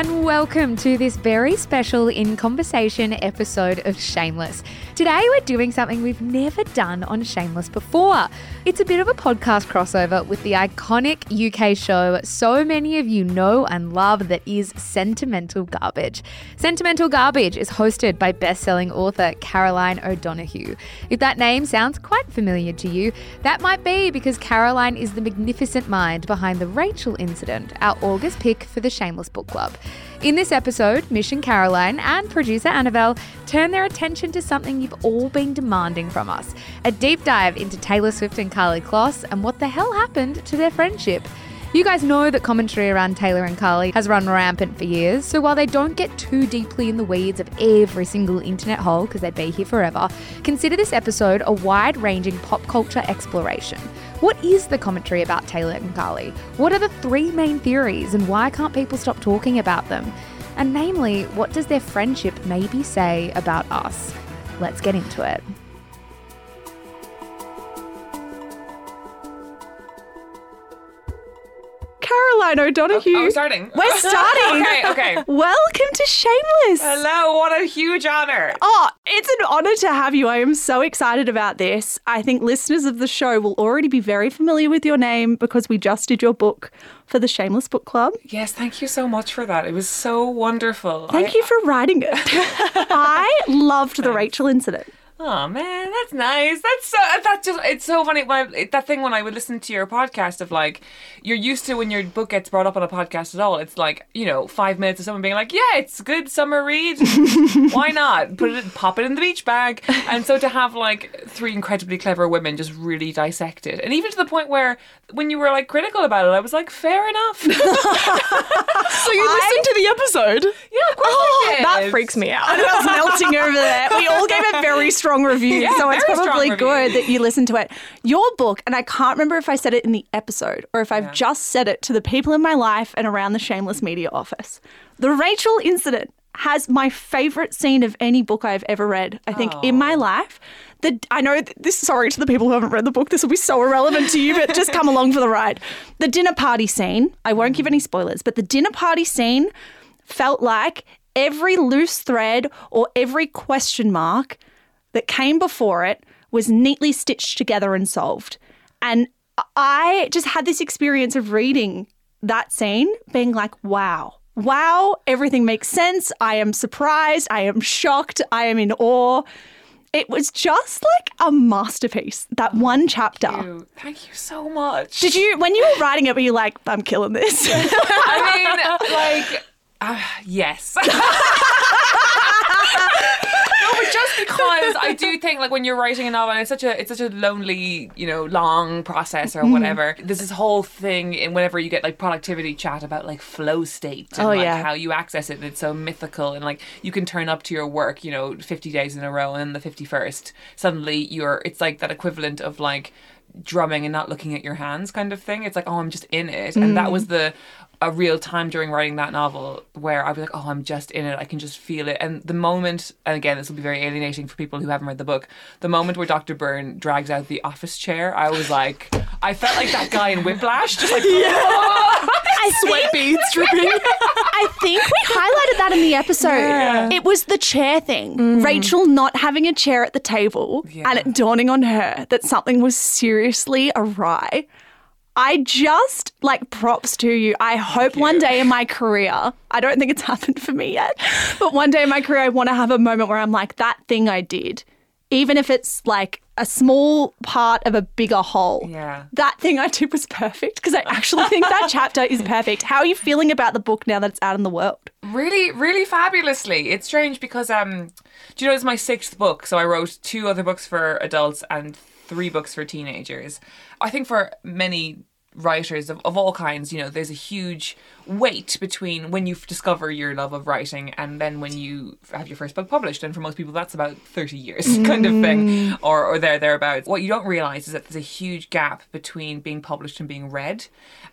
And welcome to this very special In Conversation episode of Shameless. Today we're doing something we've never done on Shameless before. It's a bit of a podcast crossover with the iconic UK show so many of you know and love that is Sentimental Garbage. Sentimental Garbage is hosted by best-selling author Caroline O'Donoghue. If that name sounds quite familiar to you, that might be because Caroline is the magnificent mind behind the Rachel incident, our August pick for the Shameless Book Club. In this episode, Mich and Caroline and producer Annabelle turn their attention to something you've all been demanding from us a deep dive into Taylor Swift and Karlie Kloss and what the hell happened to their friendship. You guys know that commentary around Taylor and Karlie has run rampant for years, so while they don't get too deeply in the weeds of every single internet hole, because they'd be here forever, consider this episode a wide ranging pop culture exploration. What is the commentary about Taylor and Karlie? What are the three main theories, and why can't people stop talking about them? And namely, what does their friendship maybe say about us? Let's get into it. Caroline O'Donoghue. Oh, oh we're starting. We're starting. okay, okay. Welcome to Shameless. Hello, what a huge honor. Oh, it's an honor to have you. I am so excited about this. I think listeners of the show will already be very familiar with your name because we just did your book for the Shameless Book Club. Yes, thank you so much for that. It was so wonderful. Thank I- you for writing it. I loved the Rachel incident. Oh man, that's nice. That's so. That's just. It's so funny. When I, that thing when I would listen to your podcast of like, you're used to when your book gets brought up on a podcast at all. It's like you know five minutes of someone being like, yeah, it's a good summer read. Why not put it, pop it in the beach bag? And so to have like three incredibly clever women just really dissect it, and even to the point where when you were like critical about it, I was like, fair enough. So you listened to the episode? Yeah, of course Oh, I did. that freaks me out. I was melting over there. We all gave a very strong review, Yeah, so it's very strong probably good that you listened to it. Your book, and I can't remember if I said it in the episode or if I've Yeah. just said it to the people in my life and around the Shameless Media office. The Rachel incident has my favorite scene of any book I've ever read. I think in my oh. life. The, I know th- this. Sorry to the people who haven't read the book. This will be so irrelevant to you, but just come along for the ride. The dinner party scene. I won't give mm. any spoilers, but the dinner party scene felt like every loose thread or every question mark that came before it was neatly stitched together and solved. And I just had this experience of reading that scene, being like, wow, wow, everything makes sense. I am surprised. I am shocked. I am in awe. It was just like a masterpiece, that one chapter. you. Thank you so much. Did you, when you were writing it, were you like, I'm killing this? I mean, like, uh, yes. no, but just because I do think like when you're writing a novel, it's such a it's such a lonely, you know, long process or mm-hmm. whatever. There's this whole thing in whenever you get like productivity chat about like flow state and Oh, like yeah. how you access it. And it's so mythical and like you can turn up to your work, you know, 50 days in a row, and the 51st suddenly you're. It's like that equivalent of like drumming and not looking at your hands kind of thing. It's like, oh, I'm just in it. And that was mm. the a real time during writing that novel where I was like, oh, I'm just in it. I can just feel it. And the moment, and again, this will be very alienating for people who haven't read the book, the moment where Dr. Byrne drags out the office chair, I was like, I felt like that guy in Whiplash, just like, oh. I Sweat beads dripping. I think we highlighted that in the episode. It was the chair thing. Mm. Rachel not having a chair at the table Yeah. and it dawning on her that something was seriously awry. I just like props to you. I hope one day in my career, I don't think it's happened for me yet, but one day in my career, I want to have a moment where I'm like, that thing I did, even if it's like a small part of a bigger whole. Yeah. That thing I did was perfect because I actually think that chapter is perfect. How are you feeling about the book now that it's out in the world? really, really fabulously. It's strange because, um, do you know, it's my sixth book. So I wrote two other books for adults and three books for teenagers. I think for many writers of, of all kinds, you know, there's a huge weight between when you discover your love of writing and then when you have your first book published. And for most people, that's about 30 years kind of thing, mm. or, or there, thereabouts. What you don't realize is that there's a huge gap between being published and being read.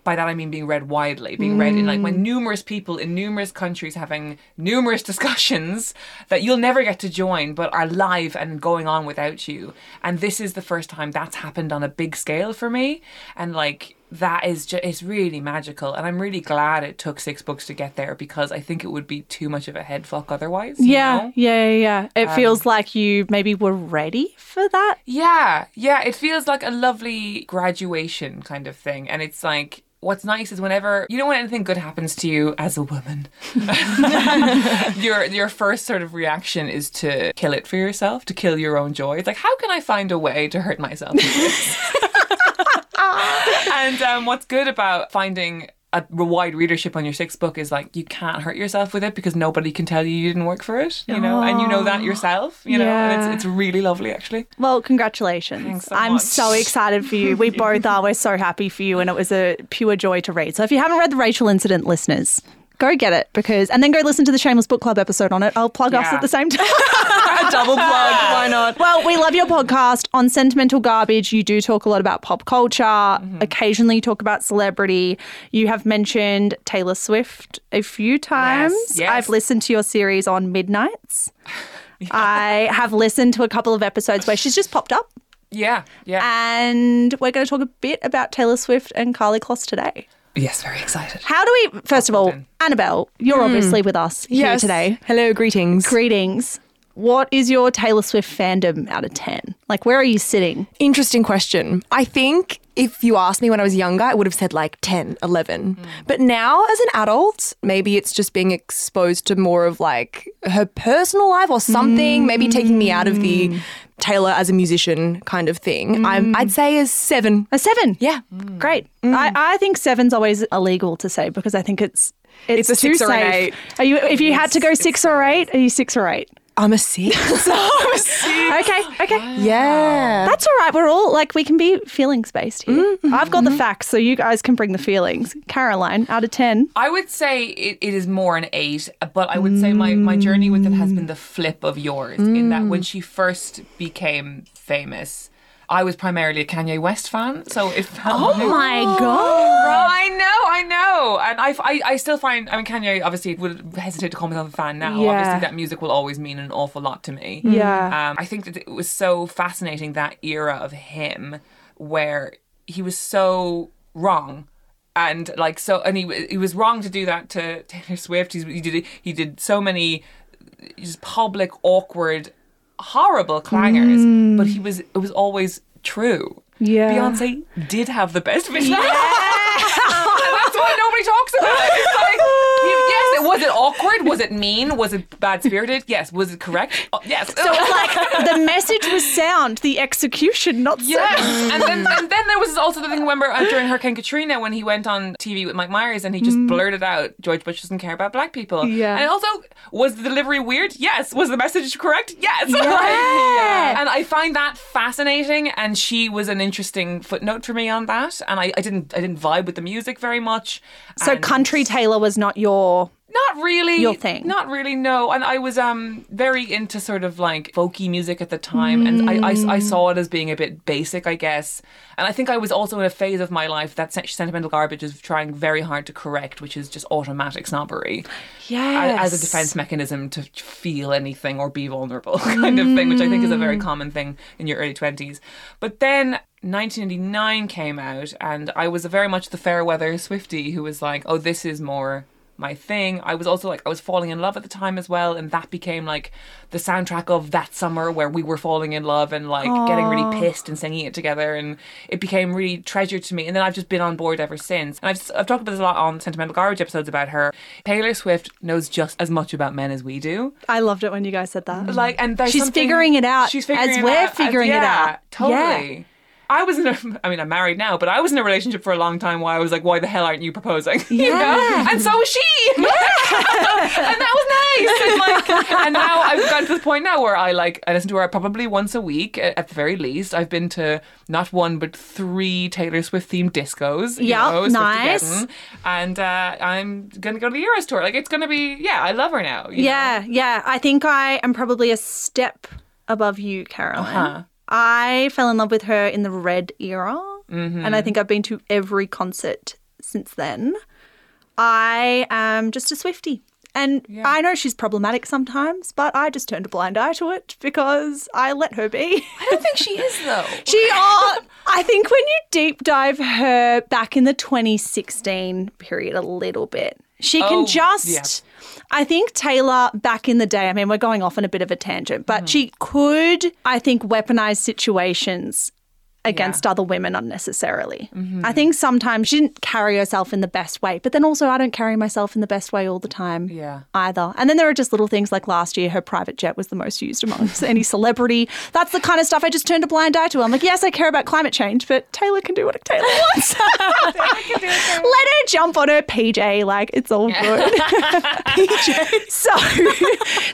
By that, I mean being read widely, being read in like when mm. numerous people in numerous countries having numerous discussions that you'll never get to join, but are live and going on without you. And this is the first time that's happened on a big scale for me. And like, that is just it's really magical and i'm really glad it took six books to get there because i think it would be too much of a head fuck otherwise you Yeah, know? yeah, yeah, yeah. It feels like you maybe were ready for that. yeah yeah it feels like a lovely graduation kind of thing and it's like What's nice is whenever you know when anything good happens to you as a woman, your your first sort of reaction is to kill it for yourself, to kill your own joy. It's like, how can I find a way to hurt myself? and um, what's good about finding a wide readership on your sixth book is like you can't hurt yourself with it because nobody can tell you you didn't work for it, you know, and you know that oh. yourself, you know, and it's, it's really lovely actually. Well, congratulations. So I'm much. so excited for you. We both are. We're so happy for you. And it was a pure joy to read. So if you haven't read The Rachel Incident, listeners, go get it because, and then go listen to the Shameless Book Club episode on it. I'll plug us at the same time. A double plug. Why not? Well, we love your podcast on Sentimental Garbage. You do talk a lot about pop culture. Mm-hmm. Occasionally, you talk about celebrity. You have mentioned Taylor Swift a few times. yes. I've listened to your series on Midnights. I have listened to a couple of episodes where she's just popped up. Yeah, yeah. And we're going to talk a bit about Taylor Swift and Karlie Kloss today. Yes, very excited. How do we, first of all. Annabelle, you're hmm. obviously with us here Yes. today. Hello, greetings. Greetings. What is your Taylor Swift fandom out of 10? Like, where are you sitting? Interesting question. I think if you asked me when I was younger, I would have said like 10, 11. Hmm. But now, as an adult, maybe it's just being exposed to more of like her personal life or something, hmm. maybe taking me out of the Taylor as a musician kind of thing. I'm, mm. I'd say a seven. A seven. Yeah. Mm. Great. Mm. I, I think seven's always illegal to say because I think it's it's, It's a too six or an safe. eight. Are you if you had to go six or eight, are you six or eight? I'm a six. I'm a six. Okay, okay. Yeah. That's all right. We're all like we can be feelings based here. Mm-hmm. I've got the mm-hmm. facts, so you guys can bring the feelings. Caroline, out of ten. I would say it, it is more an eight, but I would say my, my journey with it has been the flip of yours in that mm. when she first became famous, I was primarily a Kanye West fan. So it felt Oh my god. Bro, I know, I know, and I, I, I still find. I mean, Kanye obviously would hesitate to call myself a fan now. Yeah. Obviously, that music will always mean an awful lot to me. Yeah. Um, I think that it was so fascinating that era of him where he was so wrong. And like so, and he he was wrong to do that to Taylor Swift. He's, he did he did so many just public awkward, horrible clangers, but mm. he was it was always true. Yeah. Beyonce did have the best visual. That's why nobody talks about it. It's like, you- yes, it was it awkward? Was it mean? Was it bad spirited? Yes. Was it correct? Oh, yes. So it's like the message was sound, the execution not so. Yes, and then and then there was also the thing. Remember uh, during Hurricane Katrina when he went on TV with Mike Myers and he just blurted out, "George Bush doesn't care about black people." Yeah. and also was the delivery weird? Yes. Was the message correct? Yes. Yeah. and I find that fascinating. And she was an interesting footnote for me on that. And I, I didn't I didn't vibe with the music very much. So country Taylor was not your not really Your thing. Not really, no. And I was um very into sort of like folky music at the time, and I, I I saw it as being a bit basic, I guess. And I think I was also in a phase of my life that sentimental garbage is trying very hard to correct, which is just automatic snobbery yes. a- as a defense mechanism to feel anything or be vulnerable, kind of thing, which I think is a very common thing in your early twenties. But then. 1989 came out, and I was very much the fair weather Swiftie who was like, "Oh, this is more my thing." I was also like, I was falling in love at the time as well, and that became like the soundtrack of that summer where we were falling in love and like getting really pissed and singing it together, and it became really treasured to me. And then I've just been on board ever since. And I've I've talked about this a lot on sentimental garbage episodes about her. Taylor Swift knows just as much about men as we do. I loved it when you guys said that. Like, and She's figuring it out She's figuring it out as it we're out figuring it yeah, out. Totally. I was in a, I mean, I'm married now, but I was in a relationship for a long time where I was like, why the hell aren't you proposing? you know? Yeah. And so was she. Yeah. and that was nice. And, like, and now I've gotten to the point now where I like, I listen to her probably once a week at the very least. I've been to not one, but three Taylor Swift themed discos. Yeah, nice. And uh, I'm going to go to the Eras tour. Like, it's going to be, yeah, I love her now. you know? Yeah, yeah. I think I am probably a step above you, Caroline. Uh-huh. I fell in love with her in the Red era, Mm-hmm. and I think I've been to every concert since then. I am just a Swiftie. And I know she's problematic sometimes, but I just turned a blind eye to it because I let her be. I don't think she is, though. She, I think when you deep dive her back in the 2016 period a little bit, she can Oh, just. yeah. I think Taylor back in the day, I mean, we're going off on a bit of a tangent, but mm. she could, I think, weaponize situations against other women unnecessarily. I think sometimes she didn't carry herself in the best way, but then also I don't carry myself in the best way all the time Yeah. either. And then there are just little things like last year, her private jet was the most used amongst any celebrity. That's the kind of stuff I just turned a blind eye to. I'm like, yes, I care about climate change, but Taylor can do what Taylor wants. Let her jump on her PJ, like it's all good. PJ. So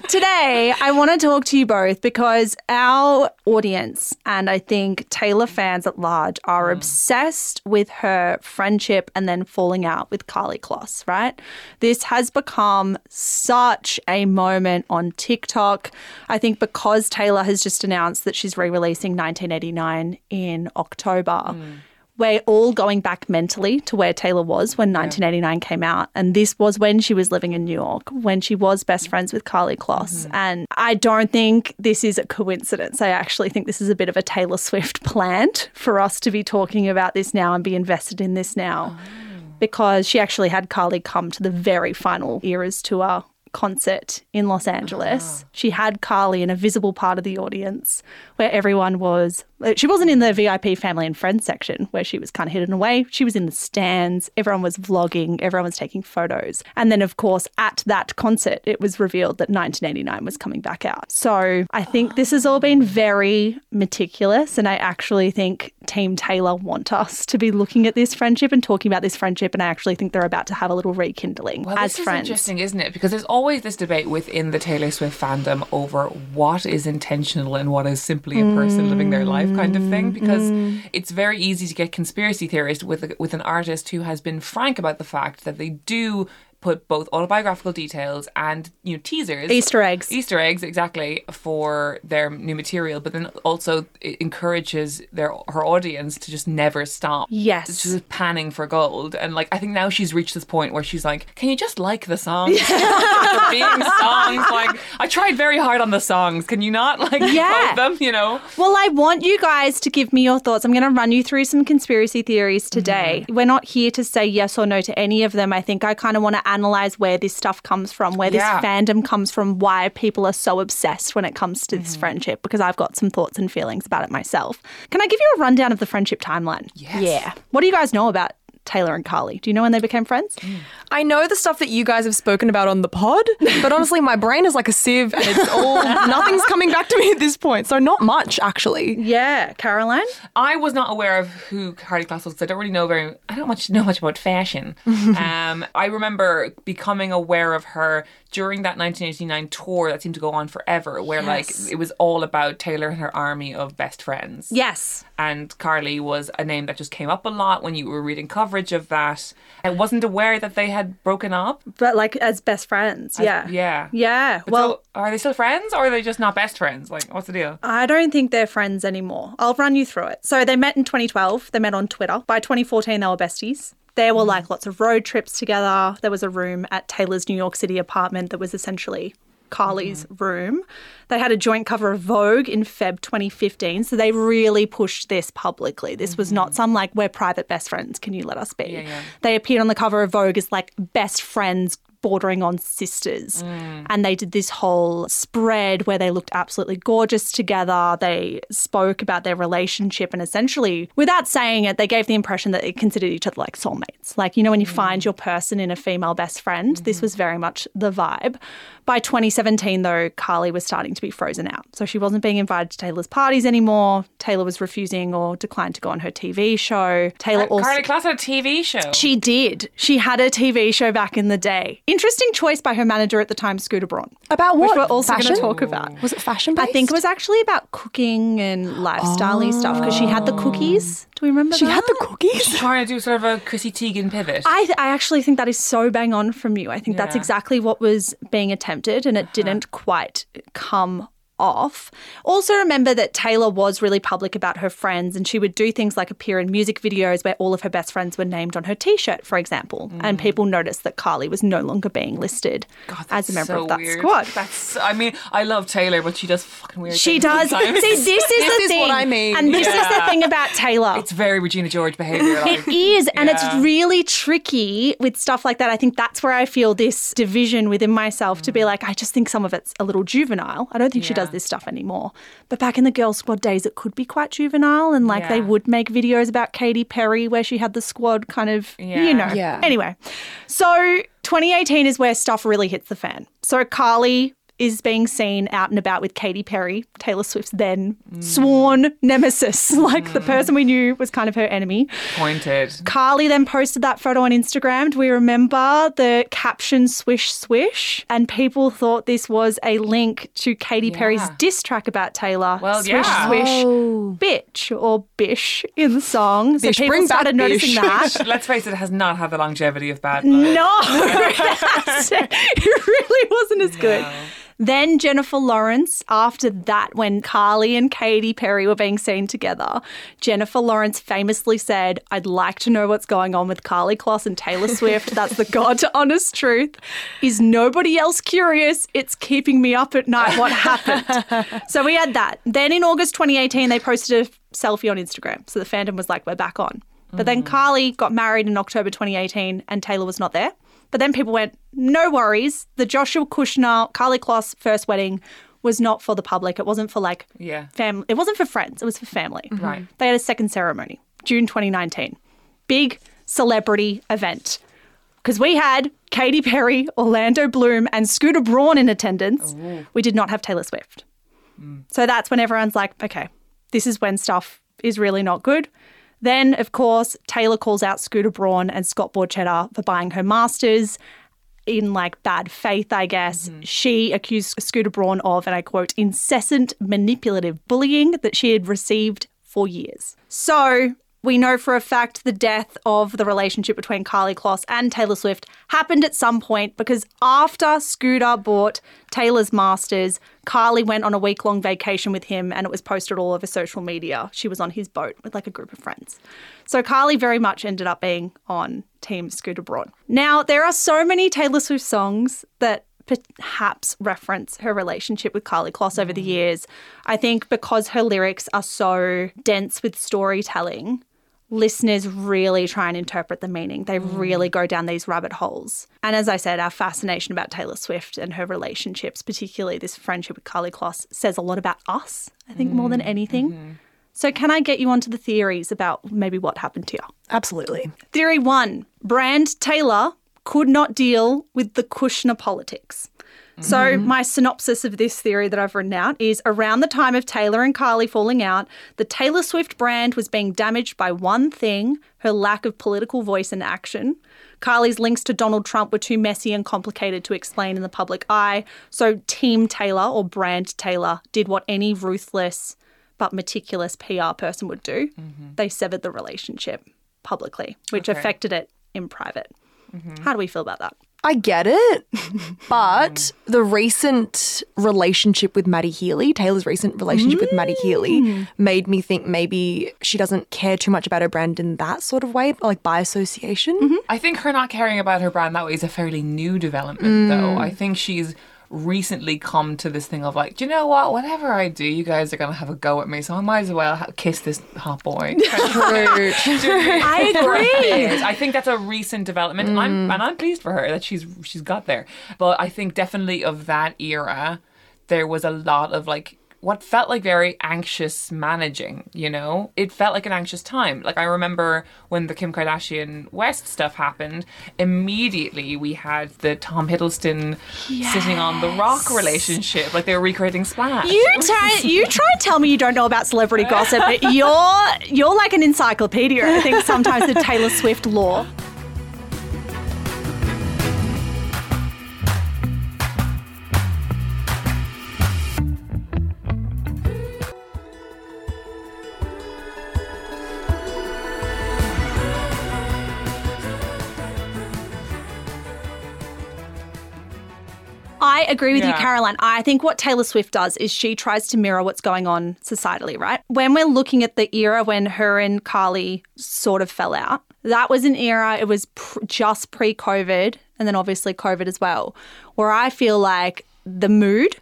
today, I want to talk to you both because our audience and I think Taylor fans at large are mm. obsessed with her friendship and then falling out with Karlie Kloss, right? This has become such a moment on TikTok. I think because Taylor has just announced that she's re releasing 1989 in October mm. We're all going back mentally to where Taylor was when 1989 came out. And this was when she was living in New York, when she was best friends with Karlie Kloss. Mm-hmm. And I don't think this is a coincidence. I actually think this is a bit of a Taylor Swift plant for us to be talking about this now and be invested in this now. Oh. Because she actually had Karlie come to the very final Eras tour concert in Los Angeles. Uh-huh. She had Karlie in a visible part of the audience where everyone was. She wasn't in the VIP family and friends section where she was kind of hidden away. She was in the stands. Everyone was vlogging. Everyone was taking photos. And then, of course, at that concert, it was revealed that 1989 was coming back out. So I think this has all been very meticulous. And I actually think Team Taylor want us to be looking at this friendship and talking about this friendship. And I actually think they're about to have a little rekindling Well, as this friends. is interesting, isn't it? Because there's always this debate within the Taylor Swift fandom over what is intentional and what is simply a person living their life kind of thing. Mm, because mm. it's very easy to get conspiracy theorist with a, with an artist who has been frank about the fact that they do put both autobiographical details and you know teasers Easter eggs. Easter eggs, exactly, for their new material, but then also it encourages their her audience to just never stop. Yes. It's just panning for gold. And like I think now she's reached this point where she's like, Can you just like the songs? for being songs. Like I tried very hard on the songs. Can you not like Yeah. them, you know? Well, I want you guys to give me your thoughts. I'm going to run you through some conspiracy theories today. Mm-hmm. We're not here to say yes or no to any of them. I think I kind of want to analyze where this stuff comes from, where Yeah. this fandom comes from, why people are so obsessed when it comes to Mm-hmm. this friendship, because I've got some thoughts and feelings about it myself. Can I give you a rundown of the friendship timeline? Yes. Yeah. What do you guys know about Taylor and Karlie. Do you know when they became friends? I know the stuff that you guys have spoken about on the pod, but honestly, my brain is like a sieve and it's all, nothing's coming back to me at this point. So, not much, actually. Yeah, Caroline. I was not aware of who Karlie Kloss was. 'cause I don't really know very. I don't much know much about fashion. um, I remember becoming aware of her during that 1989 tour that seemed to go on forever, where like it was all about Taylor and her army of best friends. Yes. and Karlie was a name that just came up a lot when you were reading coverage of that. I wasn't aware that they had broken up. But like as best friends. Yeah. Yeah. Yeah. But well, so are they still friends or are they just not best friends? Like, what's the deal? I don't think they're friends anymore. I'll run you through it. So they met in 2012. They met on Twitter. By 2014, they were besties. There were mm-hmm. like lots of road trips together. There was a room at Taylor's New York City apartment that was essentially Karlie's mm-hmm. room. They had a joint cover of Vogue in Feb 2015. So they really pushed this publicly. This was not mm-hmm. some like, we're private best friends. Can you let us be? yeah. They appeared on the cover of Vogue as like best friends bordering on sisters. Mm. And they did this whole spread where they looked absolutely gorgeous together. They spoke about their relationship and essentially, without saying it, they gave the impression that they considered each other like soulmates. Like, you know, when you mm. find your person in a female best friend, this mm-hmm. was very much the vibe. By 2017, though, Karlie was starting to be frozen out. So she wasn't being invited to Taylor's parties anymore. Taylor was refusing or declined to go on her TV show. Taylor also. Karlie Kloss had a TV show. She did. She had a TV show back in the day. Interesting choice by her manager at the time, Scooter Braun. About Which what? we're also going to talk about. Was it fashion I think it was actually about cooking and lifestyle stuff because she had the cookies. Do we remember She that? had the cookies. She's trying to do sort of a Chrissy Teigen pivot. I, I actually think that is so bang on from you. I think that's Yeah. exactly what was being attempted and it didn't quite come off. Also, remember that Taylor was really public about her friends and she would do things like appear in music videos where all of her best friends were named on her t shirt, for example. And mm. people noticed that Karlie was no longer being listed God, as a member so of that weird. squad. That's. I mean, I love Taylor, but she does fucking weird. She does. See, this is This the is thing. what I mean. And this is the thing about Taylor. It's very Regina George behavior. Like, It is, and it's really tricky with stuff like that. I think that's where I feel this division within myself to be mm. like, I just think some of it's a little juvenile. I don't think she does Yeah. this stuff anymore. But back in the Girl Squad days, it could be quite juvenile, and like they would make videos about Katy Perry where she had the squad kind of, Yeah. you know. Yeah. Anyway, so 2018 is where stuff really hits the fan. So Karlie is being seen out and about with Katy Perry, Taylor Swift's then Mm. sworn nemesis, like the person we knew was kind of her enemy. pointed. Karlie then posted that photo on Instagram. Do we remember the caption swish swish? And people thought this was a link to Katy Perry's Yeah. diss track about Taylor. Well, swish yeah. swish Oh. bitch or bish in the song. So Bish, people bring back started noticing bish. that. Let's face it, it has not had the longevity of Bad Blood. No, it really wasn't as good. Then Jennifer Lawrence, after that, when Karlie and Katy Perry were being seen together, Jennifer Lawrence famously said, I'd like to know what's going on with Karlie Kloss and Taylor Swift. That's the God to honest truth. Is nobody else curious? It's keeping me up at night. What happened? so we had that. Then in August 2018, they posted a selfie on Instagram. So the fandom was like, we're back on. But then mm. Karlie got married in October 2018 and Taylor was not there. But then people went, no worries. The Joshua Kushner, Karlie Kloss first wedding was not for the public. It wasn't for like Yeah. family. It wasn't for friends. It was for family. Mm-hmm. Right. They had a second ceremony, June 2019. Big celebrity event. Because we had Katy Perry, Orlando Bloom, and Scooter Braun in attendance. We did not have Taylor Swift. Mm. So that's when everyone's like, okay, this is when stuff is really not good. Then, of course, Taylor calls out Scooter Braun and Scott Borchetta for buying her masters in like bad faith, I guess. Mm-hmm. She accused Scooter Braun of, and I quote, incessant manipulative bullying that she had received for years. So we know for a fact the death of the relationship between Karlie Kloss and Taylor Swift happened at some point because after Scooter bought Taylor's masters, Karlie went on a week long vacation with him and it was posted all over social media. She was on his boat with like a group of friends. So Karlie very much ended up being on Team Scooter Braun. Now, there are so many Taylor Swift songs that perhaps reference her relationship with Karlie Kloss over the mm. years. I think because her lyrics are so dense with storytelling, listeners really try and interpret the meaning. They mm. really go down these rabbit holes. And as I said, our fascination about Taylor Swift and her relationships, particularly this friendship with Karlie Kloss, says a lot about us, I think, more than mm, anything. Mm-hmm. So, can I get you onto the theories about maybe what happened to you? Absolutely. Theory one Brand Taylor could not deal with the Kushner politics. So, mm-hmm. my synopsis of this theory that I've written out is around the time of Taylor and Karlie falling out, the Taylor Swift brand was being damaged by one thing her lack of political voice and action. Karlie's links to Donald Trump were too messy and complicated to explain in the public eye. So, Team Taylor or Brand Taylor did what any ruthless but meticulous PR person would do mm-hmm. they severed the relationship publicly, which Okay. affected it in private. Mm-hmm. How do we feel about that? I get it, but mm. the recent relationship with Matty Healy, Taylor's recent relationship with Matty Healy, mm. made me think maybe she doesn't care too much about her brand in that sort of way, like by association. Mm-hmm. I think her not caring about her brand that way is a fairly new development, though. Mm. I think she's recently come to this thing of like, do you know what? Whatever I do, you guys are gonna have a go at me, so I might as well ha- kiss this hot boy. I agree. I think that's a recent development, and I'm mm. and I'm pleased for her that she's she's got there. But I think definitely of that era, there was a lot of like what felt like very anxious managing, you know? It felt like an anxious time. Like I remember when the Kim Kardashian West stuff happened, immediately we had the Tom Hiddleston sitting on the rock relationship, like they were recreating Splash. You try you try to tell me you don't know about celebrity gossip, but you're you're like an encyclopedia, I think sometimes the Taylor Swift law. I agree with you, Caroline. I think what Taylor Swift does is she tries to mirror what's going on societally, right? When we're looking at the era when her and Karlie sort of fell out, that was an era, it was pr- just pre COVID, and then obviously COVID as well, where I feel like the mood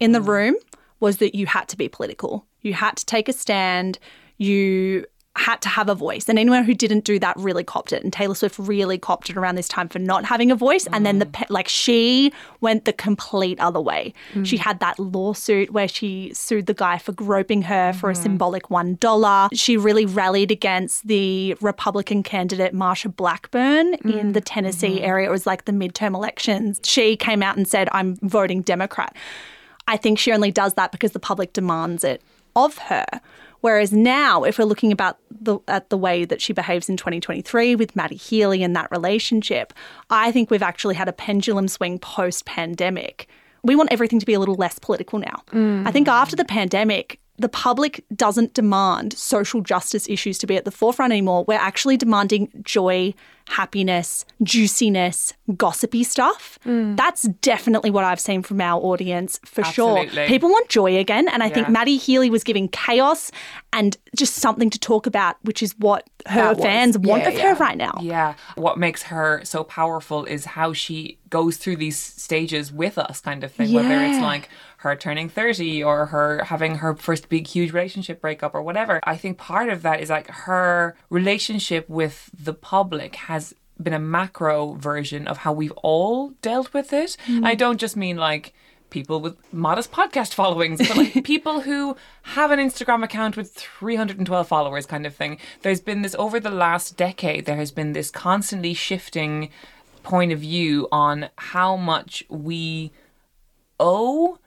in the mm. room was that you had to be political. You had to take a stand. You had to have a voice. And anyone who didn't do that really copped it. And Taylor Swift really copped it around this time for not having a voice. And then the mm. pe- like she went the complete other way. Mm. She had that lawsuit where she sued the guy for groping her for a mm-hmm. symbolic one dollar. She really rallied against the Republican candidate Marsha Blackburn in the mm-hmm. Tennessee area. It was like the midterm elections. She came out and said, "I'm voting Democrat." I think she only does that because the public demands it of her. Whereas now, if we're looking about the at the way that she behaves in 2023 with Matty Healy and that relationship, I think we've actually had a pendulum swing post pandemic. We want everything to be a little less political now. Mm. I think after the pandemic, the public doesn't demand social justice issues to be at the forefront anymore. We're actually demanding joy, happiness, juiciness, gossipy stuff. Mm. That's definitely what I've seen from our audience for Absolutely. sure. People want joy again. And I think Matty Healy was giving chaos and just something to talk about, which is what her That was- fans want yeah, of yeah. her right now. Yeah. What makes her so powerful is how she goes through these stages with us, kind of thing. Whether it's Yeah. like her turning 30 or her having her first big, huge relationship breakup or whatever. I think part of that is like her relationship with the public has been a macro version of how we've all dealt with it. Hmm. I don't just mean like people with modest podcast followings, but like people who have an Instagram account with 312 followers, kind of thing. There's been this over the last decade, there has been this constantly shifting point of view on how much we owe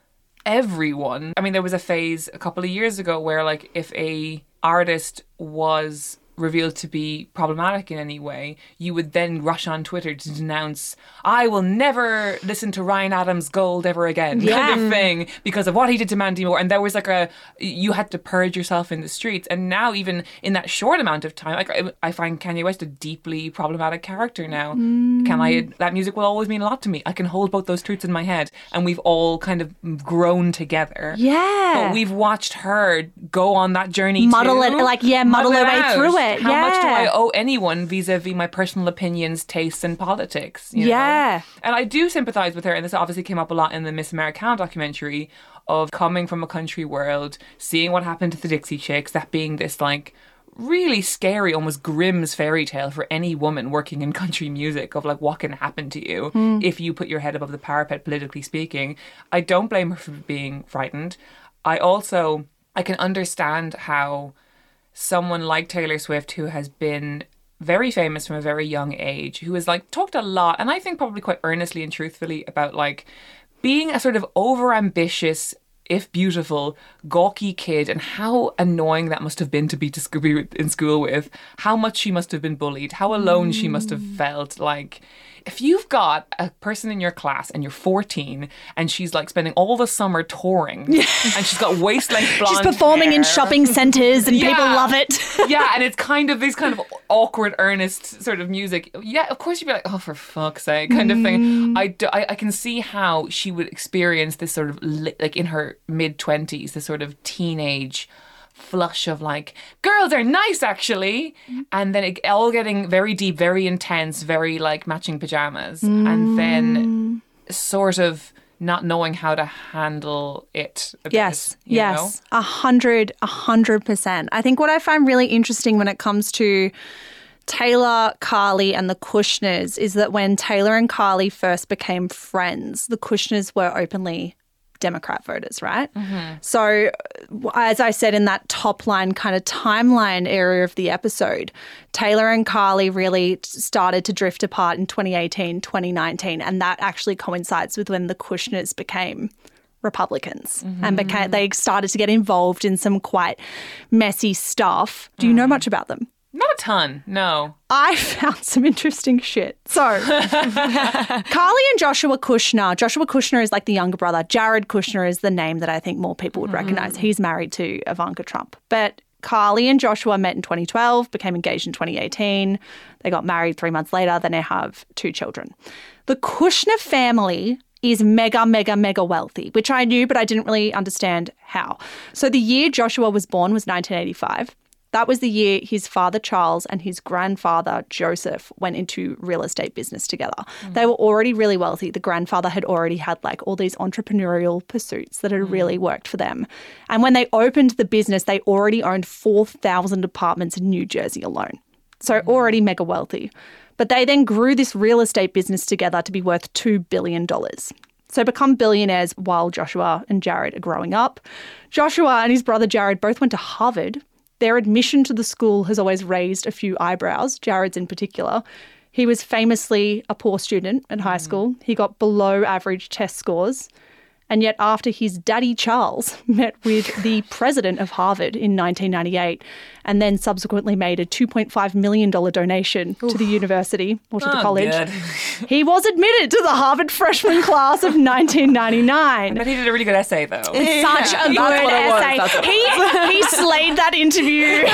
everyone. I mean, there was a phase a couple of years ago where, like, if a artist was revealed to be problematic in any way, you would then rush on Twitter to denounce, I will never listen to Ryan Adams Gold ever again, kind of thing, because of what he did to Mandy Moore. And there was like a, you had to purge yourself in the streets. And now, even in that short amount of time, like I, find Kanye West a deeply problematic character now. Mm. Can I, that music will always mean a lot to me. I can hold both those truths in my head. And we've all kind of grown together. Yeah. But we've watched her go on that journey Muddle too. it- like, yeah, muddle her way out. through it. How much do I owe anyone vis-a-vis my personal opinions, tastes, and politics? you know? Yeah. And I do sympathize with her, and this obviously came up a lot in the Miss Americana documentary of coming from a country world, seeing what happened to the Dixie Chicks, that being this like really scary, almost Grimm's fairy tale for any woman working in country music of like what can happen to you hmm. if you put your head above the parapet, politically speaking. I don't blame her for being frightened. I also I can understand how someone like Taylor Swift who has been very famous from a very young age, who has like talked a lot, and I think probably quite earnestly and truthfully about like being a sort of overambitious if beautiful, gawky kid, and how annoying that must have been to be to sc- be in school with, how much she must have been bullied, how alone she must have hmm. felt. Like, if you've got a person in your class and you're 14 and she's like spending all the summer touring and she's got waist length blonde She's performing in shopping centres and people love it. yeah, and it's kind of these kind of awkward, earnest sort of music. Yeah, of course you'd be like, oh, for fuck's sake, kind of Mm. thing. I, do, I, I can see how she would experience this sort of, li- like in her mid 20s, this sort of teenage flush of like, girls are nice actually. Mm-hmm. And then it all getting very deep, very intense, very like matching pajamas. And then mm. sort of not knowing how to handle it. bit, Yes, you yes, a hundred, a hundred percent. I think what I find really interesting when it comes to Taylor, Karlie, and the Kushners is that when Taylor and Karlie first became friends, the Kushners were openly Democrat voters, right? Mm-hmm. So, uh, as I said in that top line kind of timeline area of the episode, Taylor and Karlie really started to drift apart in 2018, 2019, and that actually coincides with when the Kushners became Republicans and became mm-hmm. they started to get involved in some quite messy stuff. Do you know mm-hmm. much about them? Not a ton, no. I found some interesting shit. So, Karlie and Joshua Kushner. Joshua Kushner is like the younger brother. Jared Kushner is the name that I think more people would recognize. Hmm. He's married to Ivanka Trump. But Karlie and Joshua met in 2012, became engaged in 2018. They got married three months later. Then they have two children. The Kushner family is mega, mega, mega wealthy, which I knew, but I didn't really understand how. So the year Joshua was born was 1985. That was the year his father Charles and his grandfather Joseph went into real estate business together. Mm. They were already really wealthy. The grandfather had already had like all these entrepreneurial pursuits that had mm. really worked for them. And when they opened the business, they already owned 4,000 apartments in New Jersey alone. So mm. already mega wealthy. But they then grew this real estate business together to be worth $2 billion. So become billionaires while Joshua and Jared are growing up. Joshua and his brother Jared both went to Harvard. Their admission to the school has always raised a few eyebrows, Jared's in particular. He was famously a poor student at high mm. school. He got below average test scores. And yet, after his daddy Charles met with the president of Harvard in 1998 and then subsequently made a $2.5 million donation to the university or to the Oh, college, good. he was admitted to the Harvard freshman class of 1999. But he did a really good essay, though. Such a good essay. he, he slayed that interview.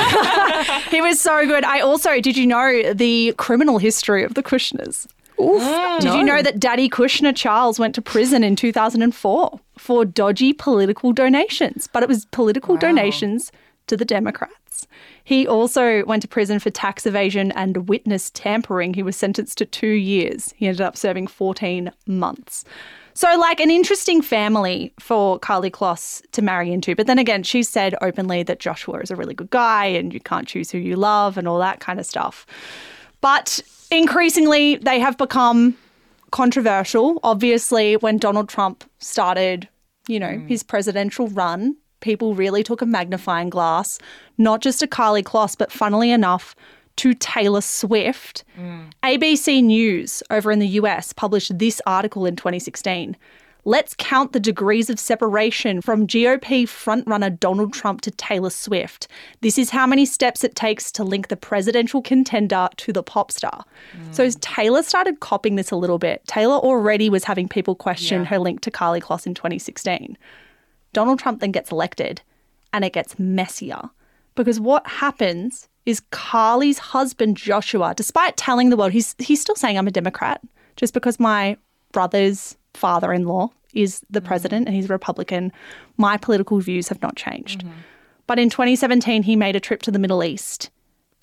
he was so good. I also, did you know the criminal history of the Kushners? Mm, Did you know that Daddy Kushner Charles went to prison in 2004 for dodgy political donations? But it was political donations to the Democrats. He also went to prison for tax evasion and witness tampering. He was sentenced to two years. He ended up serving 14 months. So, like, an interesting family for Karlie Kloss to marry into. But then again, she said openly that Joshua is a really good guy and you can't choose who you love and all that kind of stuff. But increasingly, they have become controversial. Obviously, when Donald Trump started, you know, his presidential run, people really took a magnifying glass, not just to Karlie Kloss, but funnily enough, to Taylor Swift. Mm. ABC News over in the US published this article in 2016. Let's count the degrees of separation from GOP frontrunner Donald Trump to Taylor Swift. This is how many steps it takes to link the presidential contender to the pop star. So as Taylor started copying this a little bit. Taylor already was having people question Yeah. her link to Karlie Kloss in 2016. Donald Trump then gets elected and it gets messier because what happens is Karlie's husband Joshua, despite telling the world he's he's still saying I'm a Democrat just because my brother's father-in-law is the mm. president and he's a Republican, my political views have not changed. Mm-hmm. But in 2017 he made a trip to the Middle East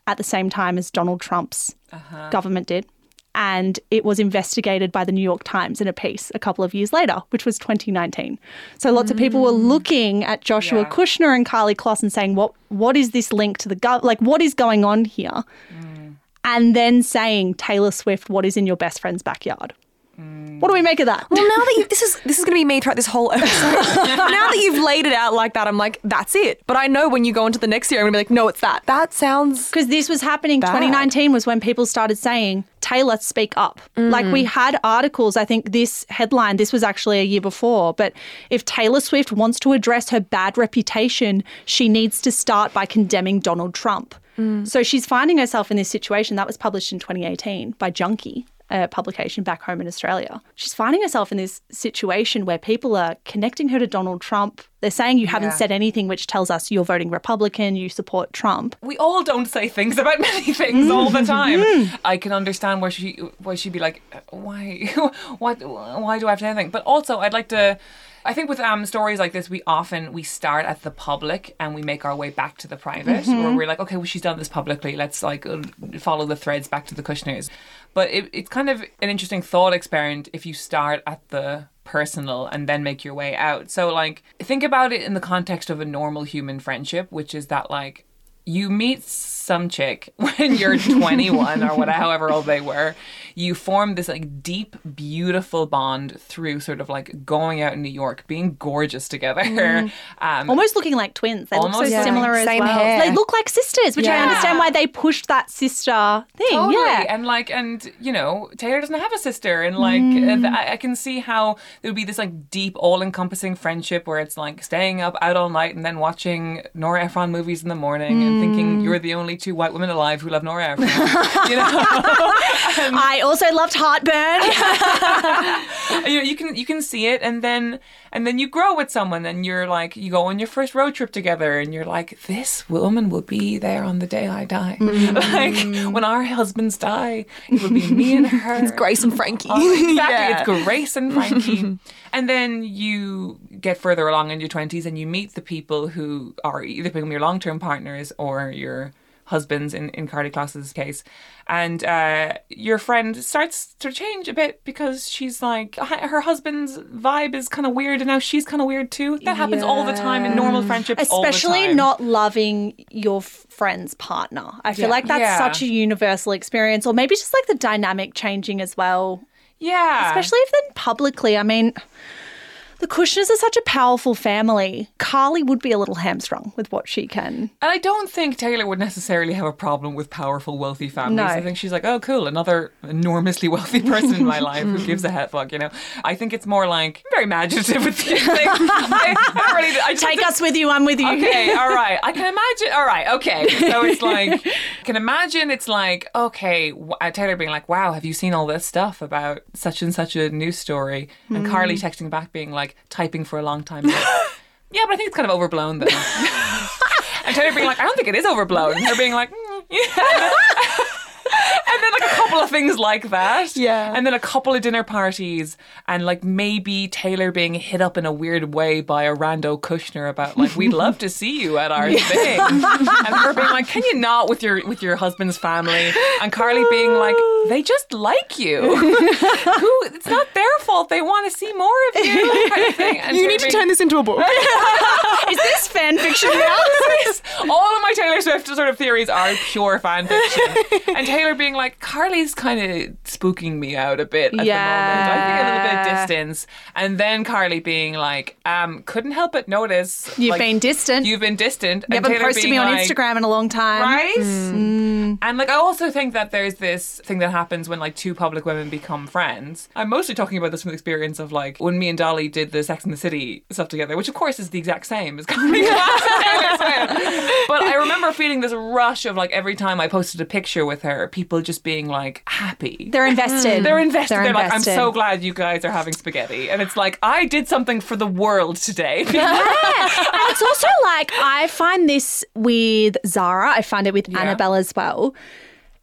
at the same time as Donald Trump's uh-huh. government did. And it was investigated by the New York Times in a piece a couple of years later, which was 2019. So lots of people were mm. looking at Joshua Yeah. Kushner and Karlie Kloss and saying, "What? What is this link to the gov? Like, what is going on here?" Mm. And then saying, "Taylor Swift, what is in your best friend's backyard?" Mm. What do we make of that? Well, now that you this is this is going to be me throughout this whole episode. now that you've laid it out like that, I'm like, that's it. But I know when you go into the next year, I'm going to be like, no, it's that. That sounds. Because this was happening. Bad. 2019 was when people started saying, Taylor, speak up. Mm. Like we had articles, I think this headline, this was actually a year before, but if Taylor Swift wants to address her bad reputation, she needs to start by condemning Donald Trump. Mm. So she's finding herself in this situation that was published in 2018 by Junkee. A publication back home in Australia. She's finding herself in this situation where people are connecting her to Donald Trump. They're saying you haven't Yeah. said anything which tells us you're voting Republican, you support Trump. we all don't say things about many things all the time. I can understand where she why she'd be like, why, what, why do I have to say anything? But also, I'd like to. I think with um, stories like this, we often we start at the public and we make our way back to the private, where we're like, okay, well, she's done this publicly. Let's like uh, follow the threads back to the Kushners. But it, it's kind of an interesting thought experiment if you start at the personal and then make your way out. So like think about it in the context of a normal human friendship, which is that like you meet some chick when you're 21 or whatever, however old they were. You form this like deep, beautiful bond through sort of like going out in New York, being gorgeous together. Um, almost looking like twins. They Almost look so like- similar as well. hair. They look like sisters, which I understand why they pushed that sister thing. Totally. Yeah. And like, and you know, Taylor doesn't have a sister, and like, uh, Mm. I, I can see how there would be this like deep, all-encompassing friendship where it's like staying up out all night and then watching Nora Ephron movies in the morning and Mm. thinking you're the only two white women alive who love Nora Ephron. you know, I also loved Heartburn. you know, you can you can see it, and then and then you grow with someone, and you're like, you go on your first road trip together, and you're like, this woman will be there on the day I die. like when our husbands die, it will be me and her. It's Grace and Frankie. Oh, exactly. Yeah. It's Grace and Frankie. And then you get further along in your 20s and you meet the people who are either become your long term partners or your husbands in, in Karlie Kloss's case. And uh, your friend starts to change a bit because she's like, her husband's vibe is kind of weird and now she's kind of weird too. That happens all the time in normal friendships. Especially not loving your friend's partner. I feel Yeah. like that's Yeah. such a universal experience, or maybe just like the dynamic changing as well. Yeah. Especially if then publicly. I mean, the Kushners are such a powerful family. Karlie would be a little hamstrung with what she can. And I don't think Taylor would necessarily have a problem with powerful, wealthy families. No. I think she's like, oh, cool, another enormously wealthy person in my life. Who gives a head fuck, you know? I think it's more like I'm very imaginative with these things. I, I really, I Take us with you, I'm with you. Okay, all right. I can imagine. All right, okay. So it's like, I can imagine it's like, okay, uh, Taylor being like, wow, have you seen all this stuff about such and such a news story? And Karlie texting back being like, typing for a long time. Like, yeah, but I think it's kind of overblown though. and Taylor being like, I don't think it is overblown. Her being like, mm, yeah. And then like a couple of things like that. Yeah. And then a couple of dinner parties and like maybe Taylor being hit up in a weird way by a rando Kushner about like we'd love to see you at our thing. and her being like, Can you not with your with your husband's family? And Karlie being like, They just like you. Who it's not their fault. They want to see more of you. Kind of You need to turn this into a book. Is this fan fiction now? all of my Taylor Swift sort of theories are pure fan fiction. and Taylor being like, Karlie's kind of spooking me out a bit at Yeah. the moment. I think a little bit of distance. And then Karlie being like, um, couldn't help but notice You've like, been distant. You've been distant. You and haven't Taylor posted me on like, Instagram in a long time. Right? And like I also think that there's this thing that happens when like two public women become friends. I'm mostly talking about this from the experience of like when me and Dolly did the Sex and the City stuff together, which of course is the exact same as Karlie Kloss and Taylor Swift. But I remember feeling this rush of like every time I posted a picture with her, people just being like happy. They're invested. They're invested. They're They're, like, I'm so glad you guys are having spaghetti. And it's like, I did something for the world today. yeah. and it's also like I find this with Zara. I find it with Yeah. Annabelle as well.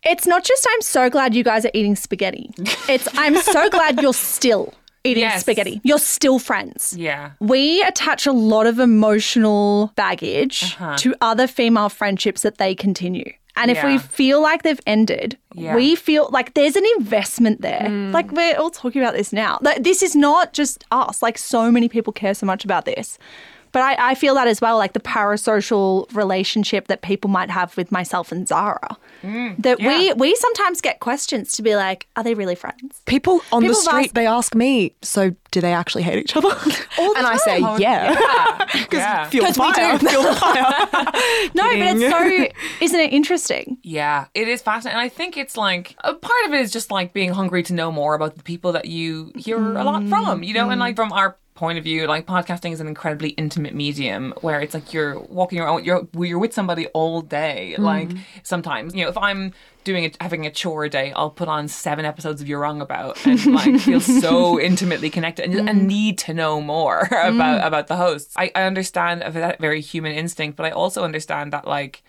It's not just I'm so glad you guys are eating spaghetti. It's I'm so glad you're still eating Yes. spaghetti. You're still friends. yeah. We attach a lot of emotional baggage Uh-huh. to other female friendships that they continue. And if we feel like they've ended, Yeah. we feel like there's an investment there. Mm. Like we're all talking about this now. Like, this is not just us. Like so many people care so much about this. But I, I feel that as well, like the parasocial relationship that people might have with myself and Zara. Mm, that we yeah. we sometimes get questions to be like, are they really friends? People on People the street, asked- they ask me, so do they actually hate each other? and I say, yeah. yeah. yeah. Feel the fire. Feel the fire. No, but it's so isn't it interesting? Yeah, it is fascinating. And I think it's like a part of it is just like being hungry to know more about the people that you hear a lot from, you know, and like mm. from our point of view, like podcasting is an incredibly intimate medium where it's like you're walking around, you're you're with somebody all day. Mm-hmm. Like sometimes, you know, if I'm doing it, having a chore a day, I'll put on seven episodes of You're Wrong About and like feel so intimately connected and, and mm-hmm. need to know more about mm-hmm. about the hosts. I, I understand that very human instinct, but I also understand that like